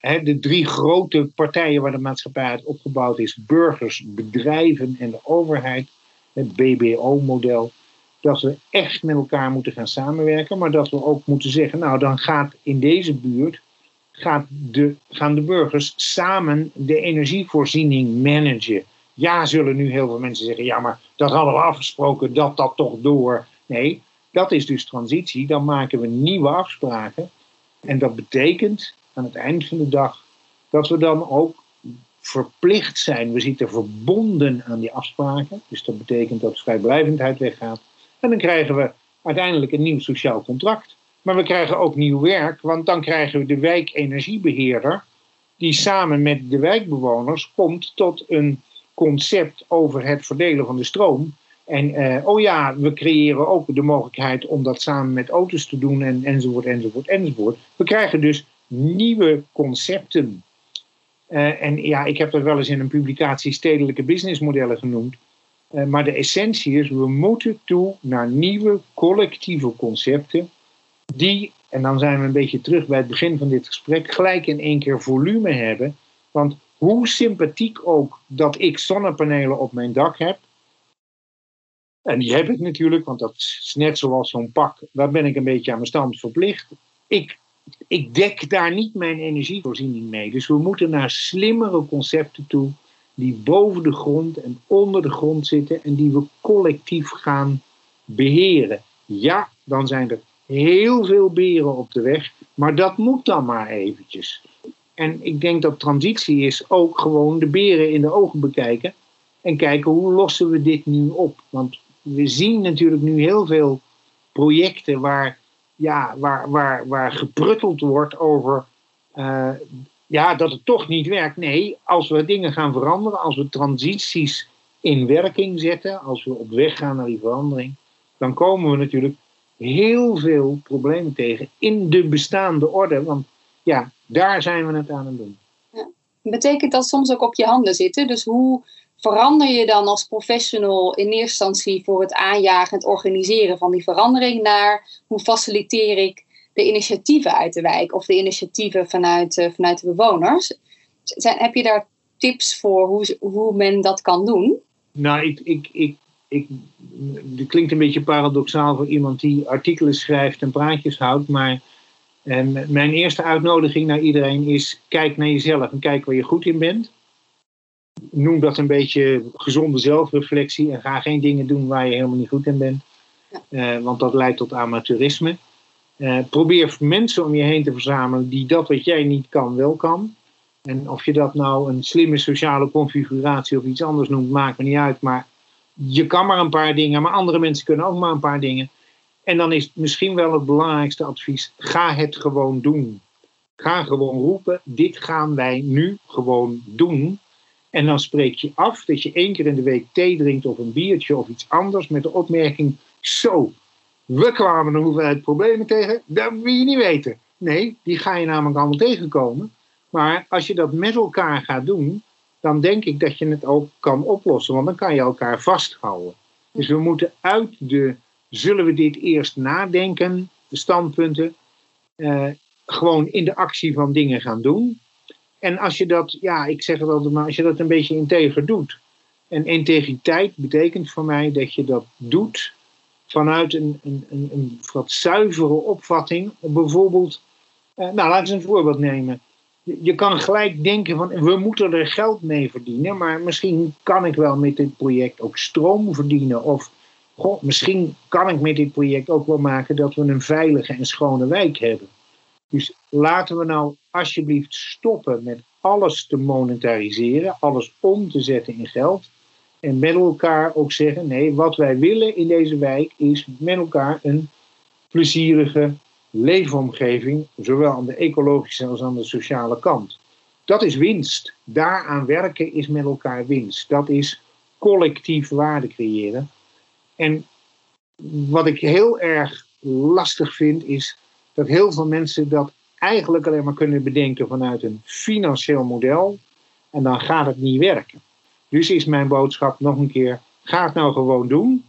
de drie grote partijen waar de maatschappij uit opgebouwd is, burgers, bedrijven en de overheid, het BBO-model, dat we echt met elkaar moeten gaan samenwerken, maar dat we ook moeten zeggen, nou dan gaat in deze buurt, gaat de, gaan de burgers samen de energievoorziening managen. Ja, zullen nu heel veel mensen zeggen, ja maar dat hadden we afgesproken, dat dat toch door. Nee, dat is dus transitie, dan maken we nieuwe afspraken. En dat betekent aan het eind van de dag, dat we dan ook verplicht zijn. We zitten verbonden aan die afspraken. Dus dat betekent dat vrijblijvendheid weggaat. En dan krijgen we uiteindelijk een nieuw sociaal contract. Maar we krijgen ook nieuw werk, want dan krijgen we de wijkenergiebeheerder, die samen met de wijkbewoners komt tot een concept over het verdelen van de stroom. En uh, oh ja, we creëren ook de mogelijkheid om dat samen met auto's te doen en, enzovoort, enzovoort, enzovoort. We krijgen dus nieuwe concepten. Uh, en ja, ik heb dat wel eens in een publicatie stedelijke businessmodellen genoemd. Uh, maar de essentie is, we moeten toe naar nieuwe collectieve concepten die, en dan zijn we een beetje terug bij het begin van dit gesprek, gelijk in één keer volume hebben. Want hoe sympathiek ook dat ik zonnepanelen op mijn dak heb, en die heb ik natuurlijk, want dat is net zoals zo'n pak, daar ben ik een beetje aan mijn stand verplicht. Ik, ik dek daar niet mijn energievoorziening mee. Dus we moeten naar slimmere concepten toe, die boven de grond en onder de grond zitten en die we collectief gaan beheren. Ja, dan zijn er heel veel beren op de weg, maar dat moet dan maar eventjes. En ik denk dat transitie is ook gewoon de beren in de ogen bekijken en kijken hoe lossen we dit nu op. Want we zien natuurlijk nu heel veel projecten waar, ja, waar, waar, waar geprutteld wordt over uh, ja, dat het toch niet werkt. Nee, als we dingen gaan veranderen, als we transities in werking zetten, als we op weg gaan naar die verandering, dan komen we natuurlijk heel veel problemen tegen in de bestaande orde. Want ja, daar zijn we het aan het doen. Ja. Betekent dat soms ook op je handen zitten? Dus hoe verander je dan als professional in eerste instantie voor het aanjagen, het organiseren van die verandering naar hoe faciliteer ik de initiatieven uit de wijk of de initiatieven vanuit, uh, vanuit de bewoners? Zijn, heb je daar tips voor hoe, hoe men dat kan doen? Nou, ik, ik, ik, ik, het klinkt een beetje paradoxaal voor iemand die artikelen schrijft en praatjes houdt, maar eh, mijn eerste uitnodiging naar iedereen is: kijk naar jezelf en kijk waar je goed in bent noem dat een beetje gezonde zelfreflectie en ga geen dingen doen waar je helemaal niet goed in bent. Uh, want dat leidt tot amateurisme. Uh, probeer mensen om je heen te verzamelen die dat wat jij niet kan, wel kan. En of je dat nou een slimme sociale configuratie of iets anders noemt, maakt me niet uit. Maar je kan maar een paar dingen, maar andere mensen kunnen ook maar een paar dingen. En dan is misschien wel het belangrijkste advies: ga het gewoon doen. Ga gewoon roepen: dit gaan wij nu gewoon doen. En dan spreek je af dat je één keer in de week thee drinkt of een biertje of iets anders met de opmerking: Zo, we kwamen een hoeveelheid problemen tegen, dat wil je niet weten. Nee, die ga je namelijk allemaal tegenkomen. Maar als je dat met elkaar gaat doen, dan denk ik dat je het ook kan oplossen, want dan kan je elkaar vasthouden. Dus we moeten uit de zullen we dit eerst nadenken, de standpunten, eh, gewoon in de actie van dingen gaan doen. En als je dat, ja, ik zeg het altijd maar, als je dat een beetje integer doet. En integriteit betekent voor mij dat je dat doet vanuit een, een, een, een wat zuivere opvatting. Bijvoorbeeld, eh, nou laat eens een voorbeeld nemen. Je kan gelijk denken van we moeten er geld mee verdienen, maar misschien kan ik wel met dit project ook stroom verdienen. Of misschien kan ik met dit project ook wel maken dat we een veilige en schone wijk hebben. Dus laten we nou alsjeblieft stoppen met alles te monetariseren, alles om te zetten in geld. En met elkaar ook zeggen: nee, wat wij willen in deze wijk is met elkaar een plezierige leefomgeving, zowel aan de ecologische als aan de sociale kant. Dat is winst. Daaraan werken is met elkaar winst. Dat is collectief waarde creëren. En wat ik heel erg lastig vind, is dat heel veel mensen dat eigenlijk alleen maar kunnen bedenken vanuit een financieel model. En dan gaat het niet werken. Dus is mijn boodschap nog een keer: ga het nou gewoon doen.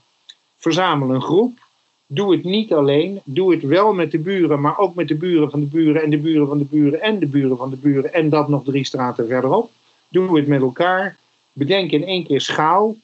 Verzamel een groep. Doe het niet alleen. Doe het wel met de buren, maar ook met de buren van de buren en de buren van de buren en de buren van de buren en dat nog drie straten verderop. Doe het met elkaar. Bedenk in één keer schaal.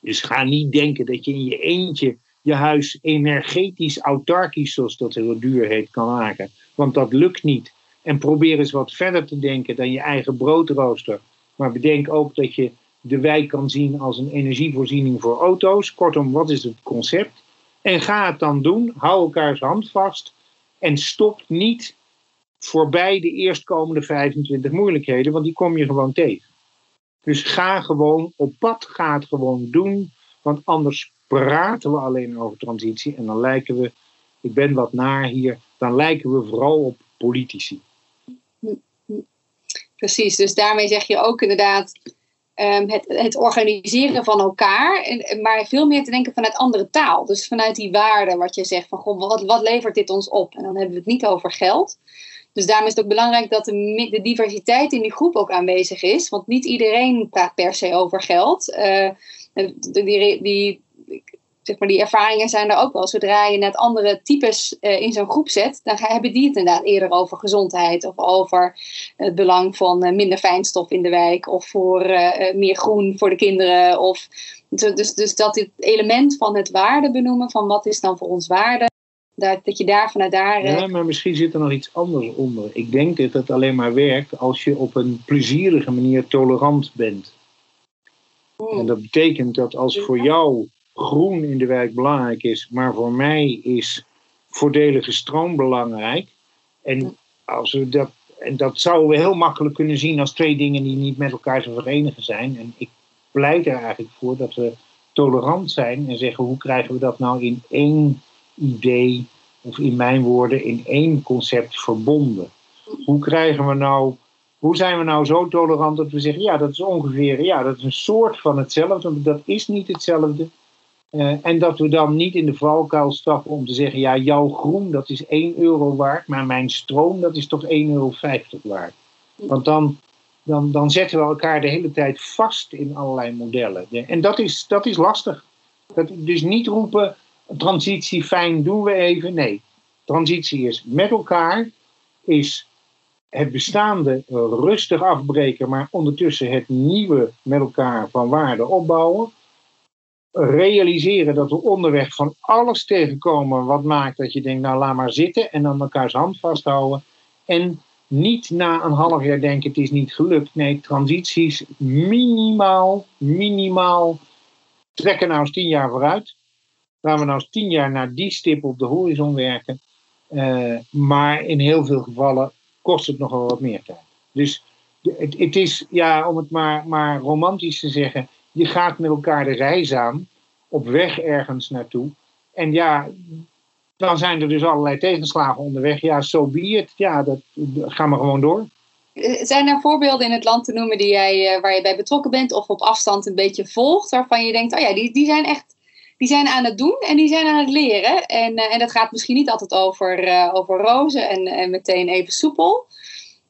Dus ga niet denken dat je in je eentje je huis energetisch autarkisch, zoals dat heel duur heet, kan maken. Want dat lukt niet. En probeer eens wat verder te denken dan je eigen broodrooster. Maar bedenk ook dat je de wijk kan zien als een energievoorziening voor auto's. Kortom, wat is het concept? En ga het dan doen. Hou elkaars hand vast. En stop niet voorbij de eerstkomende 25 moeilijkheden, want die kom je gewoon tegen. Dus ga gewoon op pad, ga het gewoon doen. Want anders praten we alleen over transitie en dan lijken we ik ben wat naar hier, dan lijken we vooral op politici. Precies, dus daarmee zeg je ook inderdaad ehm, het, het, organiseren van elkaar, en, maar veel meer te denken vanuit andere taal. Dus vanuit die waarde, wat je zegt van goh, wat, wat levert dit ons op? En dan hebben we het niet over geld. Dus daarom is het ook belangrijk dat de, diversiteit in die groep ook aanwezig is. Want niet iedereen praat per se over geld. Uh, die, die, zeg maar, die ervaringen zijn er ook wel. Zodra je net andere types uh, in zo'n groep zet, dan hebben die het inderdaad eerder over gezondheid of over het belang van uh, minder fijnstof in de wijk of voor uh, meer groen voor de kinderen. Of, dus, dus dat het element van het waarde benoemen van wat is dan voor ons waarde. Dat, dat je daar vanuit daar. Ja, maar misschien zit er nog iets anders onder. Ik denk dat het alleen maar werkt als je op een plezierige manier tolerant bent. Hmm. En dat betekent dat als voor jou groen in de wijk belangrijk is, maar voor mij is voordelige stroom belangrijk. En, als we dat, en dat zouden we heel makkelijk kunnen zien als twee dingen die niet met elkaar te verenigen zijn. En ik pleit er eigenlijk voor dat we tolerant zijn en zeggen hoe krijgen we dat nou in één idee, of in mijn woorden, in één concept verbonden. Hoe krijgen we nou hoe zijn we nou zo tolerant dat we zeggen, ja, dat is ongeveer, ja, dat is een soort van hetzelfde, dat is niet hetzelfde. Uh, en dat we dan niet in de valkuil stappen om te zeggen, ja, jouw groen dat is 1 euro waard, maar mijn stroom dat is toch 1,50 euro waard. Want dan, dan, dan zetten we elkaar de hele tijd vast in allerlei modellen. En dat is, dat is lastig. Dat, dus niet roepen, transitie fijn doen we even. Nee, transitie is met elkaar, is het bestaande rustig afbreken, maar ondertussen het nieuwe met elkaar van waarde opbouwen realiseren dat we onderweg van alles tegenkomen wat maakt dat je denkt, nou laat maar zitten en dan elkaars hand vasthouden. En niet na een half jaar denken het is niet gelukt. Nee, transities minimaal, minimaal trekken nou eens tien jaar vooruit. Laten we nou eens tien jaar naar die stip op de horizon werken. Uh, maar in heel veel gevallen kost het nog wel wat meer tijd. Dus het, het is, ja, om het maar, maar romantisch te zeggen, je gaat met elkaar de reis aan, op weg ergens naartoe. En ja, dan zijn er dus allerlei tegenslagen onderweg. Ja, zo so be it. Ja, dat, gaan we gewoon door. Zijn er voorbeelden in het land te noemen die jij, eh, waar je bij betrokken bent of op afstand een beetje volgt, waarvan je denkt, oh ja, die, die zijn echt die zijn aan het doen en die zijn aan het leren. En, uh, en dat gaat misschien niet altijd over, uh, over rozen en, en meteen even soepel.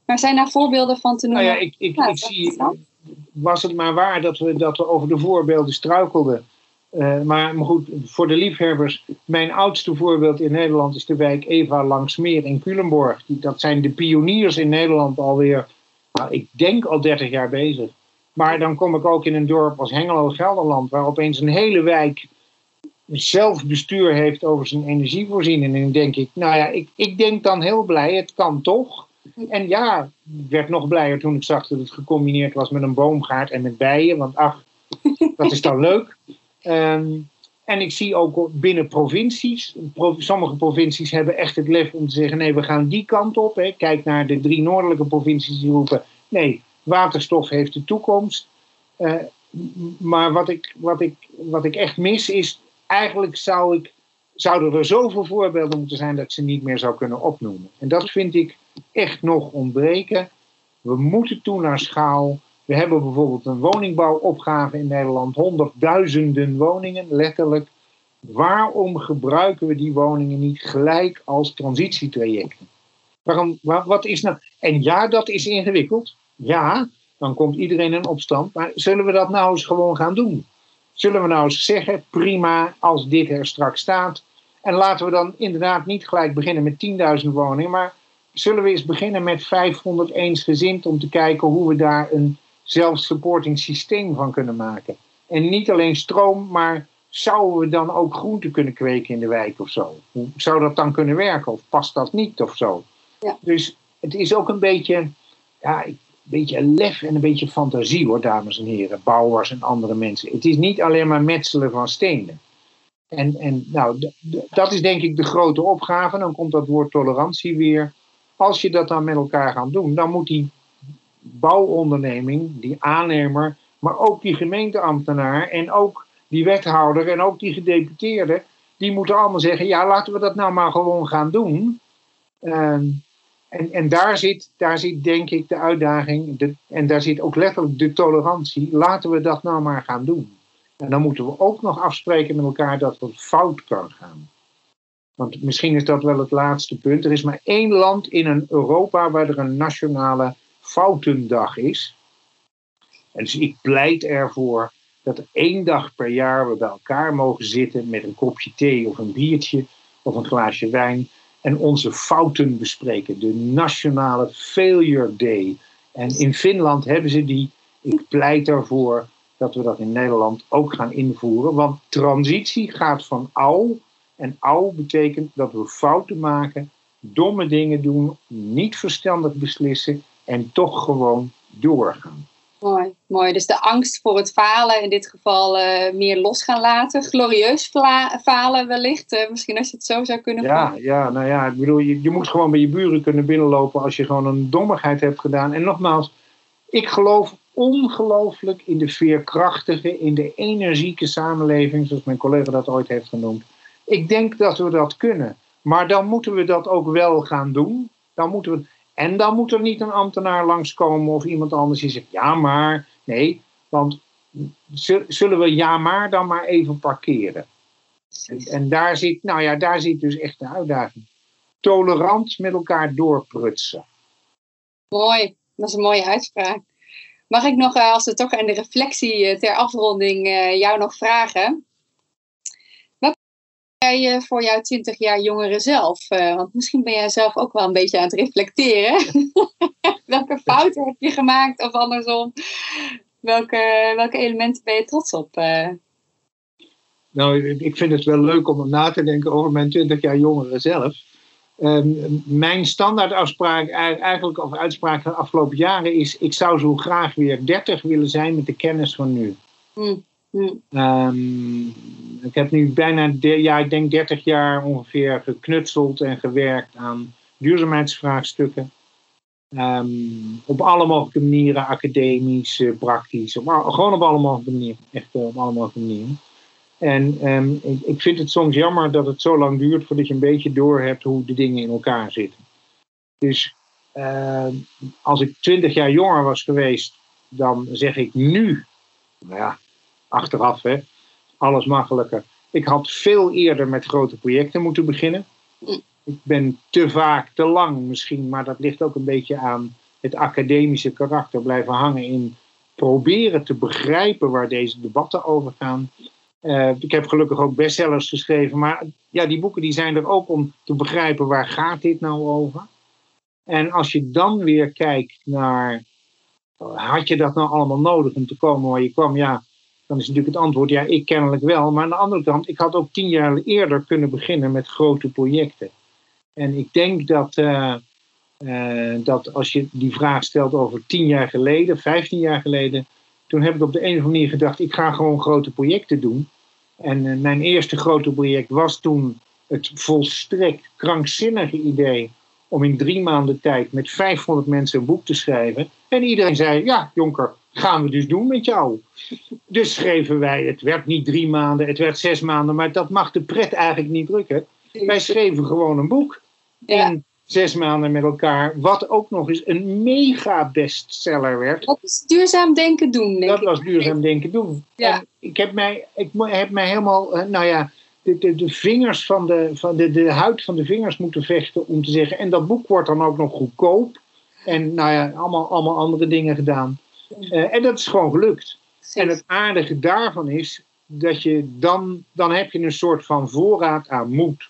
Maar zijn daar voorbeelden van te noemen? Nou ja, ik, ik, ik zie, was het maar waar dat we, dat we over de voorbeelden struikelden. Uh, maar, maar goed, voor de liefhebbers, mijn oudste voorbeeld in Nederland is de wijk Eva Langsmeer in Culemborg. Dat zijn de pioniers in Nederland alweer, nou, ik denk al 30 jaar bezig. Maar dan kom ik ook in een dorp als Hengelo-Gelderland, waar opeens een hele wijk zelfbestuur heeft over zijn energievoorziening. En dan denk ik, nou ja, ik, ik denk dan heel blij, het kan toch. En ja, ik werd nog blijer toen ik zag dat het gecombineerd was met een boomgaard en met bijen. Want ach, dat is dan leuk. Ehm, en ik zie ook binnen provincies, sommige provincies hebben echt het lef om te zeggen: nee, we gaan die kant op. Hè. Kijk naar de drie noordelijke provincies die roepen: nee, waterstof heeft de toekomst. Uh, maar wat ik, wat, ik, wat ik echt mis is, eigenlijk zou ik, zouden er zoveel voorbeelden moeten zijn dat ze niet meer zou kunnen opnoemen. En dat vind ik echt nog ontbreken. We moeten toe naar schaal. We hebben bijvoorbeeld een woningbouwopgave in Nederland, honderdduizenden woningen, letterlijk. Waarom gebruiken we die woningen niet gelijk als transitietrajecten? Waarom, wat is nou? En ja, dat is ingewikkeld. Ja, dan komt iedereen in opstand. Maar zullen we dat nou eens gewoon gaan doen? Zullen we nou eens zeggen, prima, als dit er straks staat. En laten we dan inderdaad niet gelijk beginnen met 10.000 woningen, maar zullen we eens beginnen met 500 eensgezind om te kijken hoe we daar een zelfsupporting systeem van kunnen maken. En niet alleen stroom, maar zouden we dan ook groenten kunnen kweken in de wijk of zo? Hoe zou dat dan kunnen werken? Of past dat niet of zo? Ja. Dus het is ook een beetje, ja, een beetje lef en een beetje fantasie hoor, dames en heren, bouwers en andere mensen. Het is niet alleen maar metselen van stenen. En, en nou, dat is denk ik de grote opgave. Dan komt dat woord tolerantie weer. Als je dat dan met elkaar gaat doen, dan moet die bouwonderneming, die aannemer, maar ook die gemeenteambtenaar en ook die wethouder en ook die gedeputeerde, die moeten allemaal zeggen, ja, laten we dat nou maar gewoon gaan doen. Ehm, en en daar, zit, daar zit denk ik de uitdaging, en daar zit ook letterlijk de tolerantie. Laten we dat nou maar gaan doen. En dan moeten we ook nog afspreken met elkaar dat het fout kan gaan. Want misschien is dat wel het laatste punt. Er is maar één land in een Europa waar er een nationale foutendag is. En dus ik pleit ervoor dat één dag per jaar we bij elkaar mogen zitten met een kopje thee of een biertje of een glaasje wijn en onze fouten bespreken. De nationale failure day. En in Finland hebben ze die. Ik pleit ervoor dat we dat in Nederland ook gaan invoeren. Want transitie gaat van ouw. En ouw betekent dat we fouten maken, domme dingen doen, niet verstandig beslissen en toch gewoon doorgaan. Mooi, mooi. Dus de angst voor het falen, in dit geval uh, meer los gaan laten. Glorieus falen wellicht, uh, misschien als je het zo zou kunnen Ja, ja nou ja, ik bedoel, je, je moet gewoon bij je buren kunnen binnenlopen als je gewoon een dommigheid hebt gedaan. En nogmaals, ik geloof ongelooflijk in de veerkrachtige, in de energieke samenleving, zoals mijn collega dat ooit heeft genoemd. Ik denk dat we dat kunnen. Maar dan moeten we dat ook wel gaan doen. Dan moeten we, en dan moet er niet een ambtenaar langskomen of iemand anders die zegt ja maar. Nee, want zullen we ja maar dan maar even parkeren. En, daar, zit, nou ja, daar zit dus echt de uitdaging. Tolerant met elkaar doorprutsen. Mooi, dat is een mooie uitspraak. Mag ik nog, eh, als we toch aan de reflectie eh, ter afronding eh, jou nog vragen? jij voor jouw 20 jaar jongere zelf? Want misschien ben jij zelf ook wel een beetje aan het reflecteren. welke fouten heb je gemaakt of andersom? Welke, welke elementen ben je trots op? Nou, ik vind het wel leuk om na te denken over mijn 20 jaar jongere zelf. Um, mijn standaardafspraak, eigenlijk, of uitspraak van de afgelopen jaren is: ik zou zo graag weer 30 willen zijn met de kennis van nu. Mm. Um, ik heb nu bijna, ja, ik denk 30 jaar ongeveer geknutseld en gewerkt aan duurzaamheidsvraagstukken. Um, op alle mogelijke manieren, academisch, uh, praktisch, op, gewoon op alle mogelijke manieren. Echt uh, op alle mogelijke manieren. En um, ik, ik, vind het soms jammer dat het zo lang duurt voordat je een beetje door hebt hoe de dingen in elkaar zitten. Dus uh, als ik 20 jaar jonger was geweest, dan zeg ik nu, nou ja, achteraf, hè, alles makkelijker. Ik had veel eerder met grote projecten moeten beginnen. Ik ben te vaak, te lang misschien, maar dat ligt ook een beetje aan het academische karakter blijven hangen in proberen te begrijpen waar deze debatten over gaan. Uh, ik heb gelukkig ook bestsellers geschreven, maar ja, die boeken die zijn er ook om te begrijpen waar gaat dit nou over. En als je dan weer kijkt naar, had je dat nou allemaal nodig om te komen waar je kwam? Ja, dan is natuurlijk het antwoord, ja, ik kennelijk wel. Maar aan de andere kant, ik had ook tien jaar eerder kunnen beginnen met grote projecten. En ik denk dat, uh, uh, dat als je die vraag stelt over tien jaar geleden, vijftien jaar geleden, toen heb ik op de een of andere manier gedacht, ik ga gewoon grote projecten doen. En uh, mijn eerste grote project was toen het volstrekt krankzinnige idee om in drie maanden tijd met 500 mensen een boek te schrijven. En iedereen zei, ja Jonker, gaan we dus doen met jou. Dus schreven wij, het werd niet drie maanden, het werd zes maanden, maar dat mag de pret eigenlijk niet drukken. Wij schreven gewoon een boek in zes maanden met elkaar, wat ook nog eens een mega bestseller werd. Dat is duurzaam denken doen, denk Dat was duurzaam denken doen. Ja. ik heb mij, ik heb mij helemaal, eh, nou ja, de, de, de, vingers van de, van de, de huid van de vingers moeten vechten om te zeggen. En dat boek wordt dan ook nog goedkoop. En nou ja, allemaal, allemaal andere dingen gedaan. Uh, en dat is gewoon gelukt. En het aardige daarvan is dat je dan, dan heb je een soort van voorraad aan moed.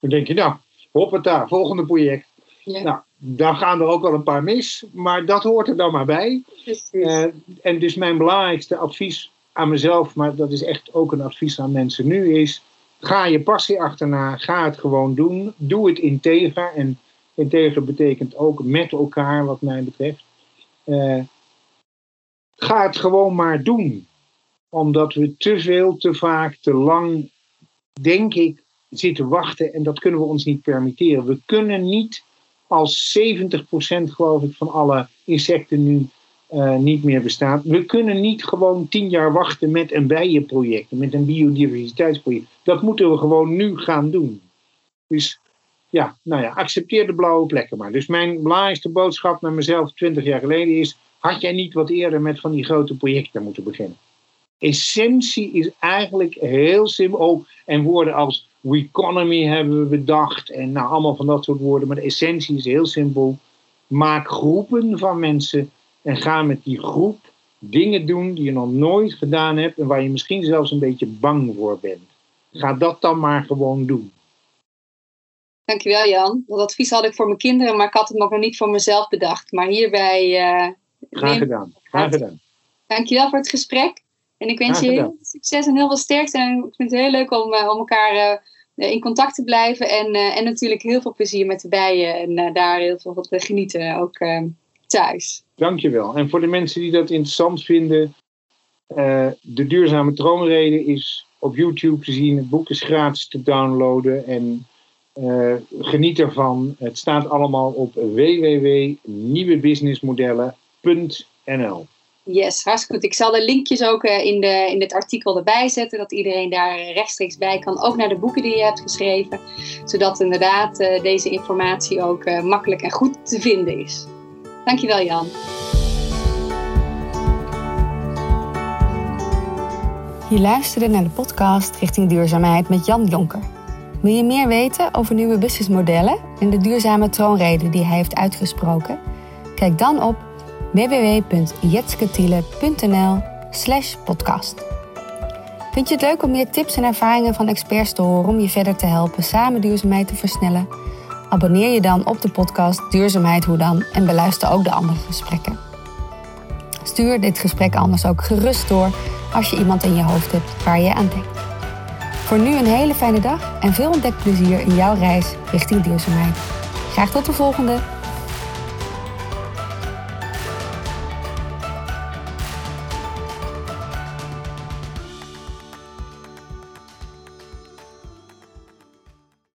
Dan denk je, nou, hoppata, volgende project. Ja. Nou, dan gaan er ook wel een paar mis, maar dat hoort er dan maar bij. Uh, en dus mijn belangrijkste advies aan mezelf, maar dat is echt ook een advies aan mensen nu, is ga je passie achterna, ga het gewoon doen. Doe het integer. En integer betekent ook met elkaar, wat mij betreft. Uh, ga het gewoon maar doen. Omdat we te veel, te vaak, te lang, denk ik, zitten wachten. En dat kunnen we ons niet permitteren. We kunnen niet als 70% geloof ik van alle insecten nu uh, niet meer bestaat. We kunnen niet gewoon tien jaar wachten met een bijenproject, met een biodiversiteitsproject. dat moeten we gewoon nu gaan doen. Dus ja, nou ja, accepteer de blauwe plekken maar. Dus mijn belangrijkste boodschap naar mezelf 20 jaar geleden is: had jij niet wat eerder met van die grote projecten moeten beginnen? Essentie is eigenlijk heel simpel. Oh, en woorden als economy hebben we bedacht en nou allemaal van dat soort woorden. Maar de essentie is heel simpel. Maak groepen van mensen en ga met die groep dingen doen die je nog nooit gedaan hebt en waar je misschien zelfs een beetje bang voor bent. Ga dat dan maar gewoon doen. Dankjewel Jan. Dat advies had ik voor mijn kinderen, maar ik had het nog niet voor mezelf bedacht. Maar hierbij... Uh, Graag gedaan. Graag gedaan. Dankjewel voor het gesprek. En ik wens je heel succes en heel veel sterkte. En ik vind het heel leuk om, uh, om elkaar uh, in contact te blijven. En, en natuurlijk heel veel plezier met de bijen. En daar heel veel van te genieten, ook thuis. Dankjewel. En voor de mensen die dat interessant vinden... de duurzame troonrede is op YouTube te zien. Het boek is gratis te downloaden. En uh, geniet ervan. Het staat allemaal op www.nieuwebusinessmodellen.nl. Yes, hartstikke goed. Ik zal de linkjes ook uh, in, de, in het artikel erbij zetten, dat iedereen daar rechtstreeks bij kan. Ook naar de boeken die je hebt geschreven, zodat inderdaad uh, deze informatie ook makkelijk en goed te vinden is. Dankjewel Jan. Je luisterde naar de podcast Richting Duurzaamheid met Jan Jonker. Wil je meer weten over nieuwe businessmodellen en de duurzame troonrede die hij heeft uitgesproken? Kijk dan op www.jetsketiele.nl/slash podcast. Vind je het leuk om meer tips en ervaringen van experts te horen om je verder te helpen samen duurzaamheid te versnellen? Abonneer je dan op de podcast Duurzaamheid Hoe Dan en beluister ook de andere gesprekken. Stuur dit gesprek anders ook gerust door als je iemand in je hoofd hebt waar je aan denkt. Voor nu een hele fijne dag en veel ontdekplezier in jouw reis richting duurzaamheid. Graag tot de volgende!